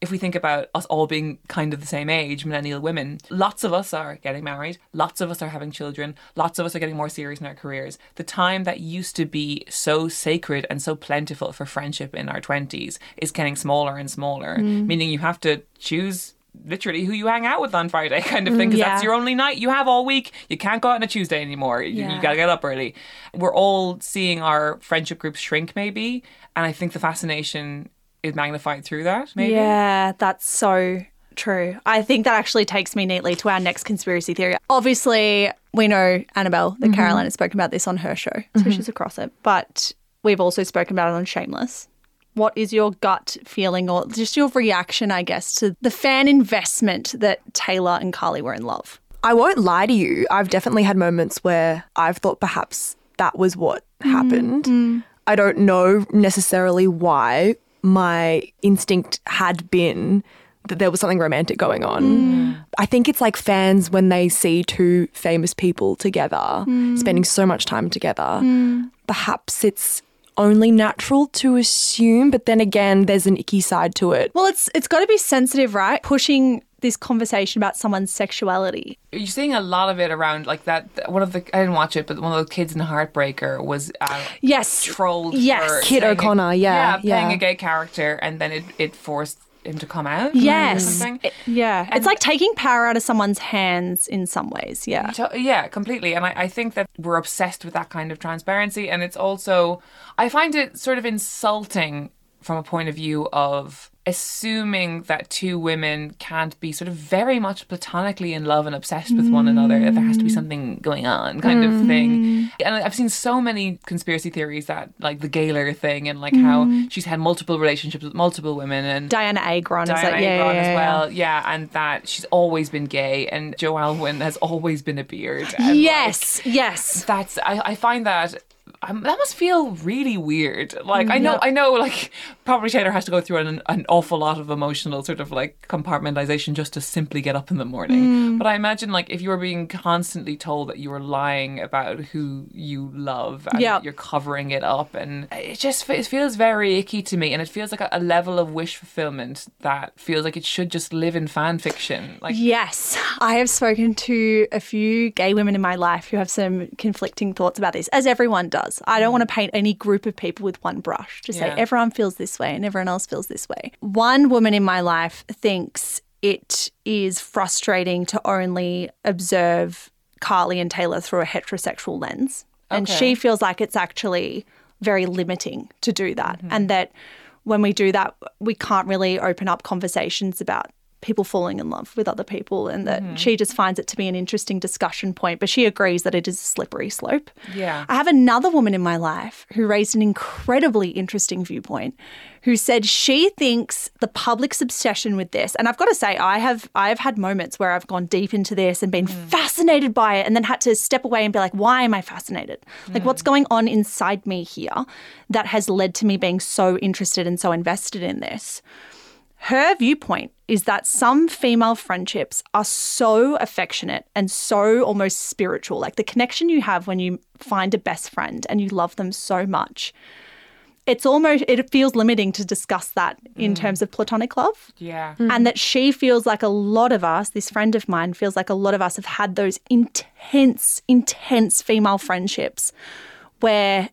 if we think about us all being kind of the same age, millennial women, lots of us are getting married, lots of us are having children, lots of us are getting more serious in our careers. The time that used to be so sacred and so plentiful for friendship in our 20s is getting smaller and smaller, mm. meaning you have to choose literally who you hang out with on Friday kind of mm, thing because yeah. that's your only night you have all week. You can't go out on a Tuesday anymore. You, Yeah. you got to get up early. We're all seeing our friendship groups shrink maybe, and I think the fascination is magnified through that maybe. Yeah, that's so true. I think that actually takes me neatly to our next conspiracy theory. Obviously, we know Annabelle that mm-hmm. Caroline has spoken about this on her show, so mm-hmm. she's across it. But we've also spoken about it on Shameless. What is your gut feeling or just your reaction, I guess, to the fan investment that Taylor and Karlie were in love? I won't lie to you. I've definitely had moments where I've thought perhaps that was what mm-hmm. happened. Mm. I don't know necessarily why. My instinct had been that there was something romantic going on. Mm. I think it's like fans when they see two famous people together, mm. spending so much time together. Mm. Perhaps it's only natural to assume, but then again, there's an icky side to it. Well, it's it's got to be sensitive, right? Pushing this conversation about someone's sexuality. You're seeing a lot of it around like that. One of the I didn't watch it, but one of the kids in Heartbreaker was uh, Yes. trolled. Yes. for Kit playing a- O'Connor, yeah, yeah, playing yeah. a gay character, and then it it forced him to come out. or Yes. something. It- yeah. it's like taking power out of someone's hands in some ways. Yeah. To- yeah, completely. And I, I think that we're obsessed with that kind of transparency. And it's also, I find it sort of insulting from a point of view of assuming that two women can't be sort of very much platonically in love and obsessed with one another, that there has to be mm. something going on kind of thing. Mm. And I've seen so many conspiracy theories that, like the Gaylor thing and like how mm. she's had multiple relationships with multiple women and Dianna Agron is Dianna like, yeah, Agron yeah, as well. Yeah, and that she's always been gay, and Joe Alwyn has always been a beard. And, like, Yes, yes. that's I, I find that um, that must feel really weird. Like I know Yeah. I know like probably Taylor has to go through an, an awful lot of emotional sort of like compartmentalization just to simply get up in the morning. Mm. But I imagine like if you were being constantly told that you were lying about who you love and Yep. you're covering it up and it just it feels very icky to me and it feels like a, a level of wish fulfillment that feels like it should just live in fan fiction. Like Yes, I have spoken to a few gay women in my life who have some conflicting thoughts about this, as everyone does. I don't want to paint any group of people with one brush to say everyone feels this way and everyone else feels this way. One woman in my life thinks it is frustrating to only observe Karlie and Taylor through a heterosexual lens. And Okay. she feels like it's actually very limiting to do that. Mm-hmm. And that when we do that, we can't really open up conversations about people falling in love with other people and that mm-hmm. she just finds it to be an interesting discussion point but she agrees that it is a slippery slope. Yeah. i have another woman in my life who raised an incredibly interesting viewpoint who said she thinks the public's obsession with this and i've got to say i have i have had moments where i've gone deep into this and been mm. fascinated by it and then had to step away and be like why am i fascinated? Like what's mm. going on inside me here that has led to me being so interested and so invested in this her viewpoint is that some female friendships are so affectionate and so almost spiritual. Like the connection you have when you find a best friend and you love them so much. It's almost, it feels limiting to discuss that in mm. terms of platonic love. yeah. Mm. And that she feels like a lot of us, this friend of mine feels like a lot of us have had those intense, intense female friendships where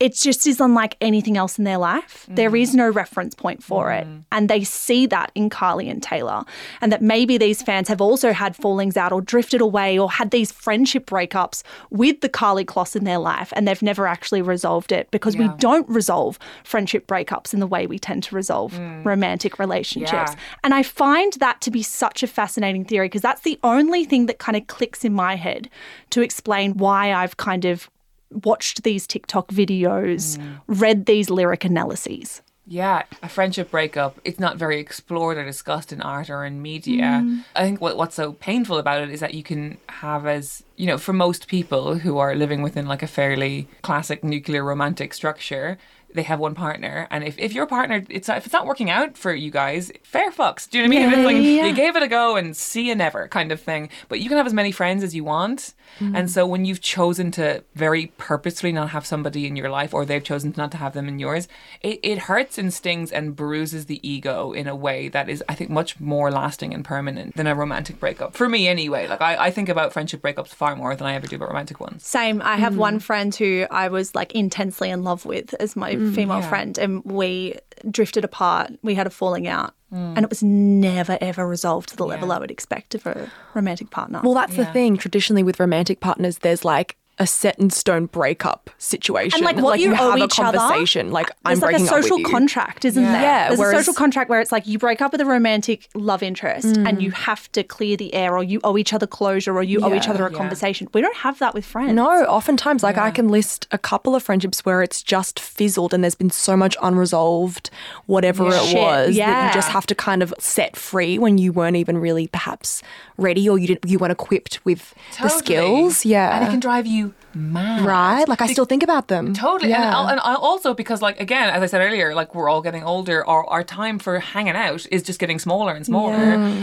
it just is unlike anything else in their life. There is no reference point for it. Mm-hmm. And they see that in Karlie and Taylor. And that maybe these fans have also had fallings out or drifted away or had these friendship breakups with the Karlie Kloss in their life and they've never actually resolved it because we don't resolve friendship breakups in the way we tend to resolve mm. romantic relationships. Yeah. And I find that to be such a fascinating theory because that's the only thing that kind of clicks in my head to explain why I've kind of watched these TikTok videos, mm. read these lyric analyses. Yeah, a friendship breakup, it's not very explored or discussed in art or in media. Mm. I think what, what's so painful about it is that you can have as, you know, for most people who are living within like a fairly classic nuclear romantic structure, they have one partner. And if, if your partner, it's not, if it's not working out for you guys, fair fucks. Do you know what I mean? If it's like, yeah. you gave it a go and see you never kind of thing. But you can have as many friends as you want. Mm-hmm. And so when you've chosen to very purposefully not have somebody in your life or they've chosen not to have them in yours, it, it hurts and stings and bruises the ego in a way that is, I think, much more lasting and permanent than a romantic breakup. For me, anyway. Like, I, I think about friendship breakups far more than I ever do about romantic ones. Same. I have mm. one friend who I was like intensely in love with as my Mm, female yeah. friend, and we drifted apart. We had a falling out, mm. and it was never ever resolved to the level I would expect of a romantic partner. Well, that's the thing. Traditionally, with romantic partners, there's like a set in stone breakup situation. and like what you, have owe a each other. conversation. Like I'm There's like a social up with you. contract, isn't Yeah. there? Yeah, There's whereas- a social contract where it's like you break up with a romantic love interest and mm. you have to clear the air, or you owe each other closure, or you owe each other a Yeah. conversation. We don't have that with friends. No, oftentimes, like I can list a couple of friendships where it's just fizzled and there's been so much unresolved, whatever it Shit, was, that you just have to kind of set free when you weren't even really perhaps ready or you didn't, you weren't equipped with the skills. Yeah. And it can drive you mad. right? Like I still think about them. Totally, Yeah. and, and also because, like, again, as I said earlier, like we're all getting older, our our time for hanging out is just getting smaller and smaller,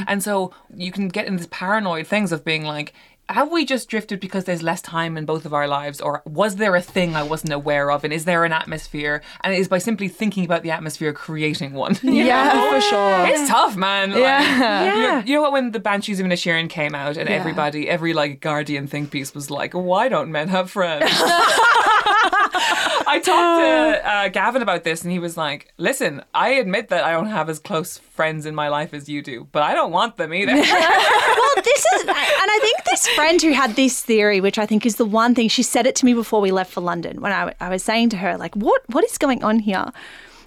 and so you can get in these paranoid things of being like. Have we just drifted because there's less time in both of our lives, or was there a thing I wasn't aware of, and is there an atmosphere? And it is by simply thinking about the atmosphere creating one. yeah, know? for sure. It's tough, man. Like, Yeah. you- Yeah. You know what? When the Banshees of Inisherin came out, and everybody, every like Guardian think piece was like, "Why don't men have friends?" I talked to uh, Gavin about this, and he was like, "Listen, I admit that I don't have as close friends in my life as you do, but I don't want them either." well, this is, and I think this friend who had this theory, which I think is the one thing she said it to me before we left for London, when I, I was saying to her, like, what, what is going on here?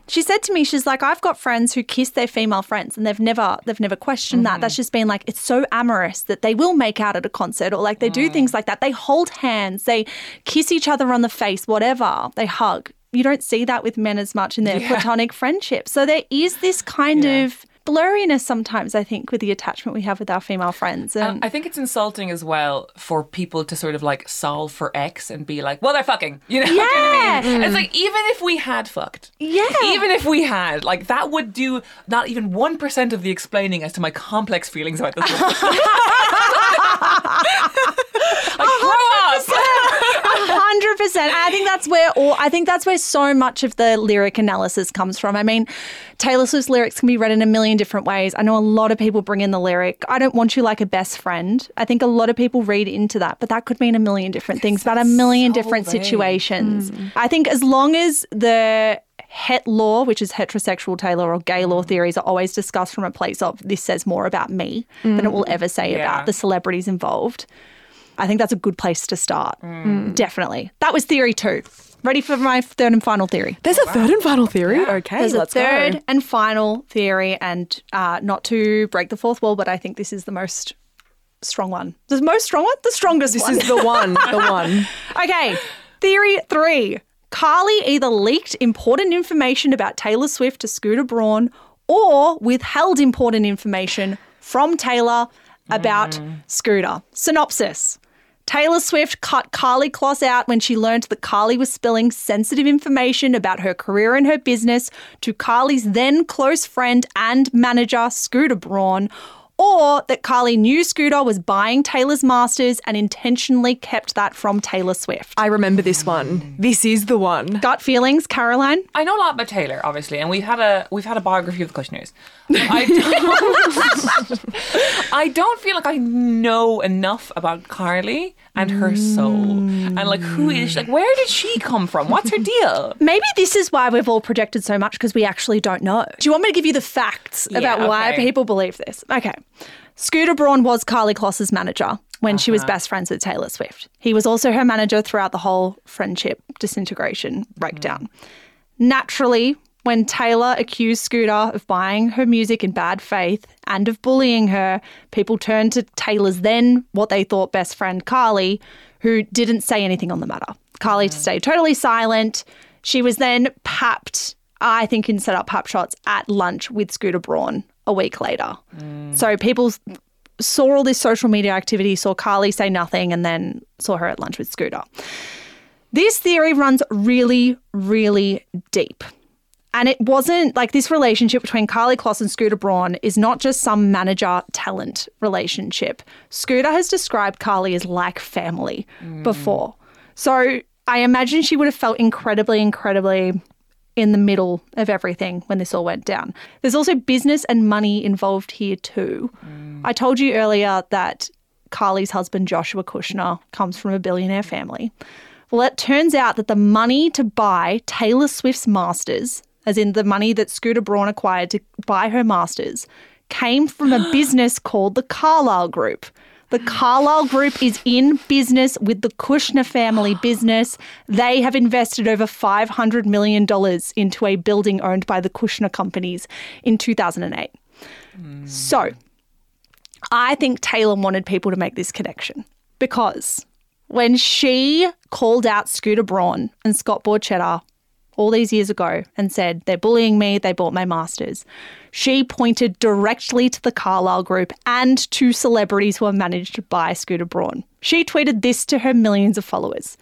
She said to me, she's like, I've got friends who kiss their female friends, and they've never, they've never questioned that. That's mm-hmm. just been like, it's so amorous that they will make out at a concert, or like they do things mm. like that. They hold hands, they kiss each other on the face, whatever. They hug. You don't see that with men as much in their platonic friendship. So there is this kind Yeah. of blurriness sometimes, I think, with the attachment we have with our female friends. And And I think it's insulting as well for people to sort of like solve for X and be like, well, they're fucking. You know what I mean? It's mm. like, even if we had fucked. Yeah. Even if we had, like, that would do not even 1% of the explaining as to my complex feelings about this. like, grow up. Percent. I think that's where all I think that's where so much of the lyric analysis comes from. I mean, Taylor Swift's lyrics can be read in a million different ways. I know a lot of people bring in the lyric, I don't want you like a best friend. I think a lot of people read into that, but that could mean a million different things about a million so different vague. situations. Mm. I think as long as the Hetlor, which is heterosexual Taylor or Gaylor mm. theories, are always discussed from a place of this says more about me than it will mm. ever say Yeah. about the celebrities involved. I think that's a good place to start. Mm. Mm. Definitely. That was theory two. Ready for my third and final theory? There's a third and final theory. Okay, There's let's a third go. and final theory, and uh, not to break the fourth wall, but I think this is the most strong one. The most strong one? The strongest This one. is the one. The one. Okay, theory three. Karlie either leaked important information about Taylor Swift to Scooter Braun or withheld important information from Taylor about mm. Scooter. Synopsis. Taylor Swift cut Karlie Kloss out when she learned that Karlie was spilling sensitive information about her career and her business to Karlie's then close friend and manager, Scooter Braun. Or that Karlie knew Scooter was buying Taylor's masters and intentionally kept that from Taylor Swift. I remember this one. This is the one. Gut feelings, Caroline? I know a lot about Taylor, obviously, and we've had a we've had a biography of the Kushners. I don't, I don't feel like I know enough about Karlie and her soul, and like who is she? like where did she come from? What's her deal? Maybe this is why we've all projected so much because we actually don't know. Do you want me to give you the facts about why okay. people believe this? Okay. Scooter Braun was Karlie Kloss's manager when she was uh-huh. best friends with Taylor Swift. He was also her manager throughout the whole friendship disintegration breakdown. Mm. Naturally, when Taylor accused Scooter of buying her music in bad faith and of bullying her, people turned to Taylor's then what they thought best friend Karlie, who didn't say anything on the matter. Karlie mm. stayed totally silent. She was then papped, I think, in set up pap shots at lunch with Scooter Braun a week later. Mm. So people saw all this social media activity, saw Karlie say nothing, and then saw her at lunch with Scooter. This theory runs really, really deep. And it wasn't like this relationship between Karlie Kloss and Scooter Braun is not just some manager talent relationship. Scooter has described Karlie as like family mm. before. So I imagine she would have felt incredibly, incredibly in the middle of everything when this all went down. There's also business and money involved here too. Mm. I told you earlier that Karlie's husband, Joshua Kushner, comes from a billionaire family. Well, it turns out that the money to buy Taylor Swift's masters, as in the money that Scooter Braun acquired to buy her masters, came from a business called the Carlyle Group. The Carlyle Group is in business with the Kushner family business. They have invested over $500 million into a building owned by the Kushner companies in 2008. Hmm. So, I think Taylor wanted people to make this connection because when she called out Scooter Braun and Scott Borchetta all these years ago and said, they're bullying me, they bought my masters, she pointed directly to the Carlyle Group and to celebrities who are managed by Scooter Braun. She tweeted this to her millions of followers.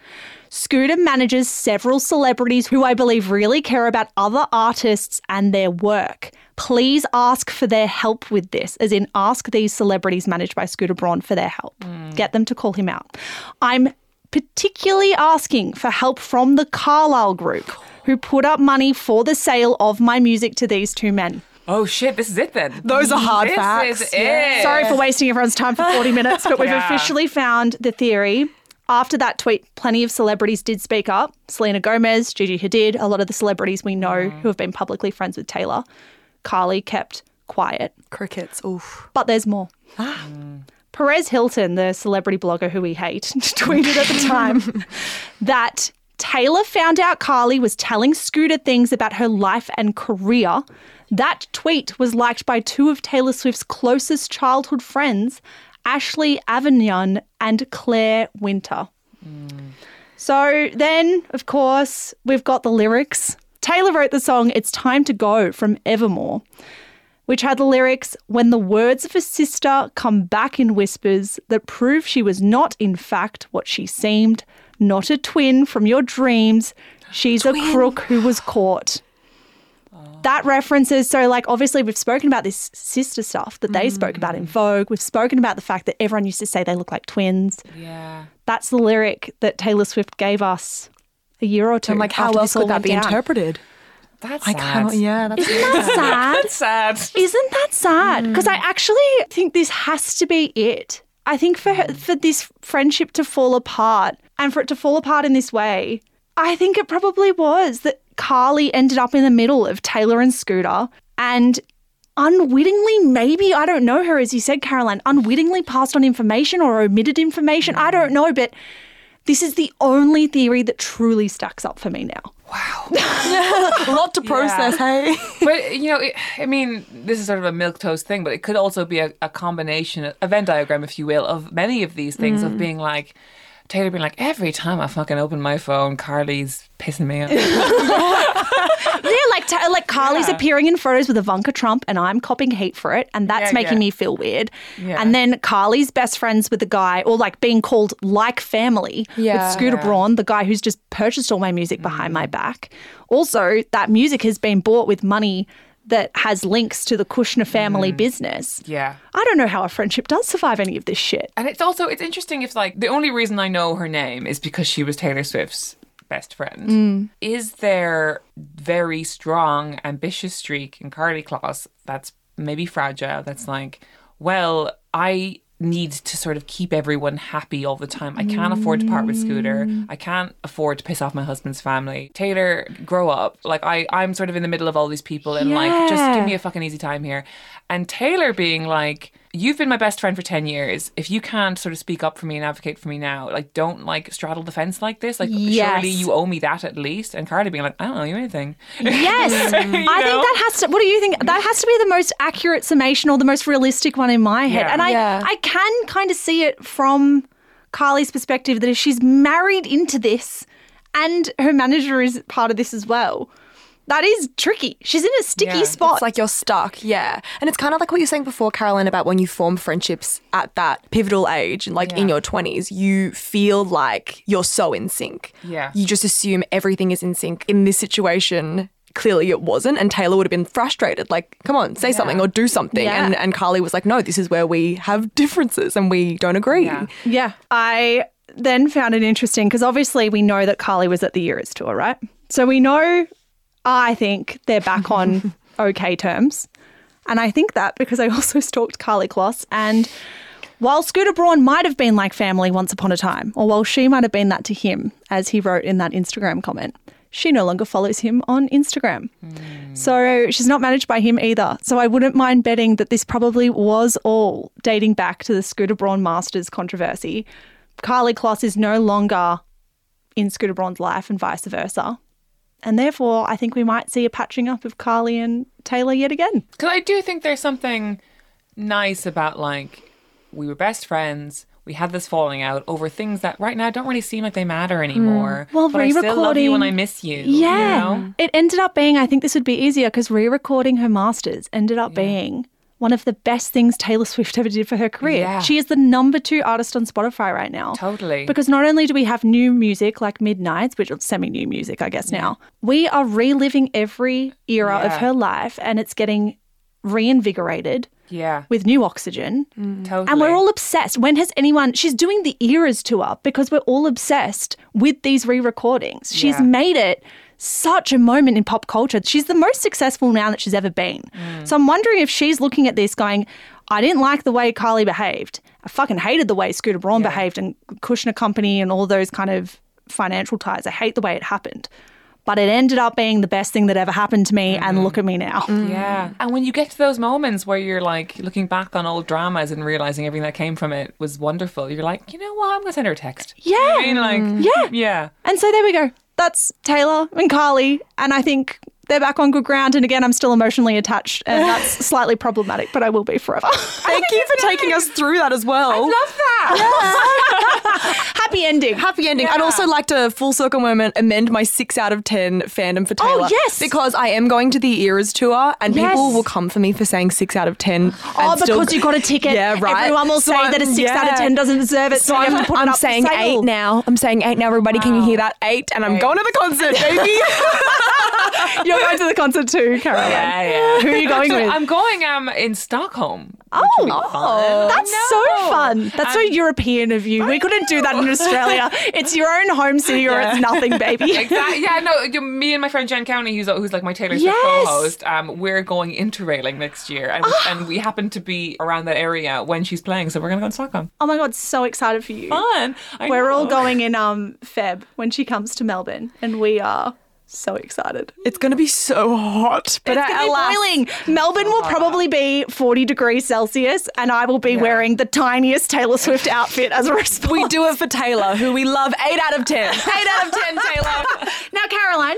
Scooter manages several celebrities who I believe really care about other artists and their work. Please ask for their help with this, as in ask these celebrities managed by Scooter Braun for their help. Hmm. Get them to call him out. I'm particularly asking for help from the Carlyle Group, who put up money for the sale of my music to these two men. Oh shit, this is it then. Those are hard facts. this facts. is it. Sorry for wasting everyone's time for 40 minutes, but we've Yeah. officially found the theory. After that tweet, plenty of celebrities did speak up. Selena Gomez, Gigi Hadid, a lot of the celebrities we know mm. who have been publicly friends with Taylor. Karlie kept quiet. Crickets. Oof. But there's more. Ah. Perez Hilton, the celebrity blogger who we hate, tweeted at the time that Taylor found out Karlie was telling Scooter things about her life and career. That tweet was liked by two of Taylor Swift's closest childhood friends, Ashley Avignon and Claire Winter. So then, of course, we've got the lyrics. Taylor wrote the song It's Time to Go from Evermore which had the lyrics When the words of a sister come back in whispers that prove she was not, in fact, what she seemed, not a twin from your dreams, she's a crook who was caught. Oh. That references, so like obviously we've spoken about this sister stuff that they mm. spoke about in Vogue. We've spoken about the fact that everyone used to say they look like twins. Yeah. That's the lyric that Taylor Swift gave us a year or two. I'm like, how after else could that be down. interpreted? That's I sad. cannot. Yeah, that's Isn't that sad? That's sad. Isn't that sad? Because I mm. actually think this has to be it. I think for her, mm. for this friendship to fall apart and for it to fall apart in this way, I think it probably was that Karlie ended up in the middle of Taylor and Scooter and unwittingly, maybe, I don't know her, as you said, Caroline, unwittingly passed on information or omitted information. I don't know, but this is the only theory that truly stacks up for me now. Wow. a lot to process. Hey. But you know, it, I mean, this is sort of a milk toast thing, but it could also be a, a combination, a Venn diagram, if you will, of many of these things of mm. being like. Taylor being like, every time I fucking open my phone, Karlie's pissing me off. Yeah, like ta- like Karlie's Yeah. appearing in photos with Ivanka Trump, and I'm copping hate for it, and that's Yeah, making yeah. me feel weird. And then Karlie's best friends with the guy, or like being called like family with Scooter. Braun, the guy who's just purchased all my music behind my mm. back. Also, that music has been bought with money that has links to the Kushner family Mm. business. Yeah. I don't know how a friendship does survive any of this shit. And it's also it's interesting if like the only reason I know her name is because she was Taylor Swift's best friend. Mm. Is there very strong, ambitious streak in Karlie Kloss that's maybe fragile? That's like, well, I need to sort of keep everyone happy all the time. I can't afford to part with Scooter. Mm. I can't afford to piss off my husband's family. Taylor, grow up. Like I, I'm sort of in the middle of all these people and like just give me a fucking easy time here. And Taylor being like, You've been my best friend for 10 years. If you can't sort of speak up for me and advocate for me now, like, don't like straddle the fence like this. Like, Yes. surely you owe me that at least. And Cardi being like, I don't owe you anything. Yes. I think that has to what do you think? That has to be the most accurate summation or the most realistic one in my head. Yeah. And I Yeah. I can kind of see it from Karlie's perspective that if she's married into this and her manager is part of this as well, that is tricky. She's in a sticky Yeah. spot. It's like you're stuck, yeah. And it's kind of like what you were saying before, Caroline, about when you form friendships at that pivotal age, like in your 20s, you feel like you're so in sync. Yeah. You just assume everything is in sync. In this situation, clearly it wasn't. And Taylor would have been frustrated, like, come on, say something or do something. Yeah. And, and Karlie was like, no, this is where we have differences and we don't agree. Yeah. Yeah. I then found it interesting because obviously we know that Karlie was at the Eras tour, right? So we know, I think they're back on okay terms. And I think that because I also stalked Karlie Kloss. And while Scooter Braun might have been like family once upon a time, or while she might have been that to him, as he wrote in that Instagram comment, she no longer follows him on Instagram. Hmm. So she's not managed by him either. So I wouldn't mind betting that this probably was all dating back to the Scooter Braun Masters controversy. Karlie Kloss is no longer in Scooter Braun's life and vice versa. And therefore, I think we might see a patching up of Karlie and Taylor yet again. Because I do think there's something nice about like we were best friends. We had this falling out over things that right now don't really seem like they matter hmm. anymore. Well, but I still love you re-recording- and I miss you. Yeah. You know? It ended up being, I think this would be easier because re recording her masters ended up being one of the best things Taylor Swift ever did for her career. Yeah. She is the number two artist on Spotify right now. Totally. Because not only do we have new music like Midnights, which is semi new music, I guess now, we are reliving every era of her life and it's getting reinvigorated Yeah. with new oxygen. Totally. And we're all obsessed. When has anyone, she's doing the eras tour because we're all obsessed with these re recordings. She's Yeah. made it such a moment in pop culture. She's the most successful now that she's ever been. Mm. So I'm wondering if she's looking at this going, I didn't like the way Karlie behaved. I fucking hated the way Scooter Braun behaved and Kushner Company and all those kind of financial ties. I hate the way it happened. But it ended up being the best thing that ever happened to me. And look at me now. Yeah. And when you get to those moments where you're like looking back on old dramas and realizing everything that came from it was wonderful, you're like, you know what? I'm going to send her a text. You know I mean? Like, Yeah. Yeah. And so there we go. That's Taylor and Karlie. And I think they're back on good ground. And again, I'm still emotionally attached. And that's slightly problematic, but I will be forever. Thank you for taking us through that as well. Love that. Happy ending. Happy ending. I'd also like to full circle moment amend my six out of ten fandom for Taylor. Oh, yes. because I am going to the Eras tour, and Yes. people will come for me for saying six out of ten. Oh, and still- because you got a ticket. Yeah, right. Everyone will So say I'm- that a six out of ten doesn't deserve it. So, So I'm, to put I'm up saying eight now. I'm saying eight now. Everybody, can you hear that? Eight, and I'm going to the concert, baby. You're going to the concert too, Caroline. Yeah, yeah. Who are you going So with? I'm going um in Stockholm. Oh, that's so fun. That's so Um, European of you. We couldn't do that in Australia. It's your own home city or it's nothing, baby. Exactly. Yeah, no, me and my friend Jen County, who's who's like my Taylor Swift Yes. co-host, um, we're going interrailing next year, and, and we happen to be around that area when she's playing, so we're gonna go to Stockholm. Oh my god, so excited for you. Fun. I We're all going in um Feb when she comes to Melbourne, and we are so excited. it's going to be so hot, but It's gonna be alas- boiling. Melbourne will probably be 40 degrees Celsius, and I will be wearing the tiniest Taylor Swift outfit as a response. We do it for Taylor, who we love. Eight out of ten. Eight out of ten, Taylor. Now, Caroline,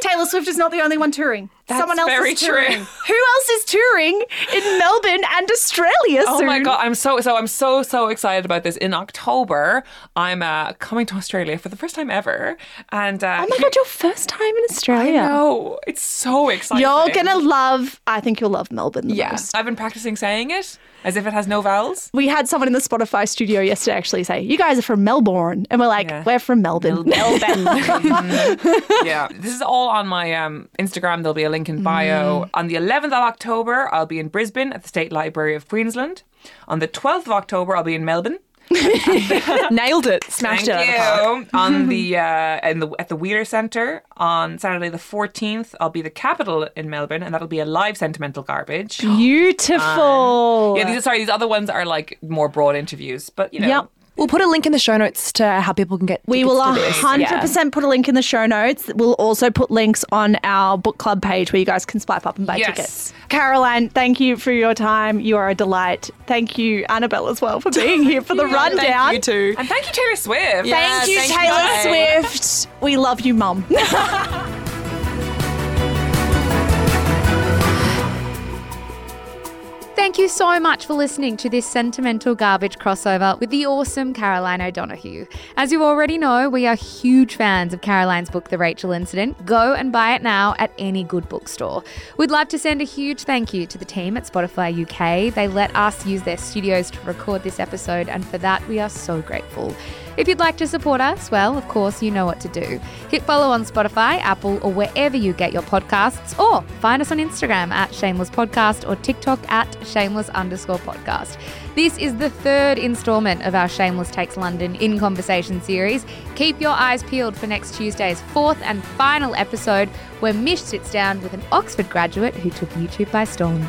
Taylor Swift is not the only one touring. That's Someone else very is touring. true. Who else is touring in Melbourne and Australia Oh soon? my god, I'm so so I'm so so excited about this. In October, I'm uh, coming to Australia for the first time ever, and uh, Oh my god, your first time in Australia. no, it's so exciting. You're gonna love. I think you'll love Melbourne Yes, Yeah. I've been practicing saying it. As if it has no vowels. We had someone in the Spotify studio yesterday actually say, "You guys are from Melbourne," and we're like, Yeah. "We're from Melbourne." Melbourne. yeah, this is all on my um, Instagram. There'll be a link in bio. On the 11th of October, I'll be in Brisbane at the State Library of Queensland. On the 12th of October, I'll be in Melbourne. Nailed it. Smashed Thank it out of the park. you. on the uh, in the at the Wheeler Centre on Saturday the 14th, I'll be the capital in Melbourne, and that'll be a live sentimental garbage. Beautiful. Yeah, these are sorry. These other ones are like more broad interviews, but you know, Yep. We'll put a link in the show notes to how people can get. We will to 100% put a link in the show notes. We'll also put links on our book club page where you guys can swipe up and buy Yes. tickets. Caroline, thank you for your time. You are a delight. Thank you, Annabelle, as well, for being here for the rundown. Thank you too. and thank you Taylor Swift. Yeah. Thank you, thank Taylor bye. Swift. We love you, Mum. Thank you so much for listening to this sentimental garbage crossover with the awesome Caroline O'Donoghue. As you already know, we are huge fans of Caroline's book, The Rachel Incident. Go and buy it now at any good bookstore. We'd love to send a huge thank you to the team at Spotify UK. They let us use their studios to record this episode, and for that, we are so grateful. If you'd like to support us, well, of course, you know what to do. Hit follow on Spotify, Apple, or wherever you get your podcasts, or find us on Instagram at Shameless Podcast or TikTok at Shameless underscore podcast. This is the third installment of our Shameless Takes London in Conversation series. Keep your eyes peeled for next Tuesday's fourth and final episode, where Mich sits down with an Oxford graduate who took YouTube by storm.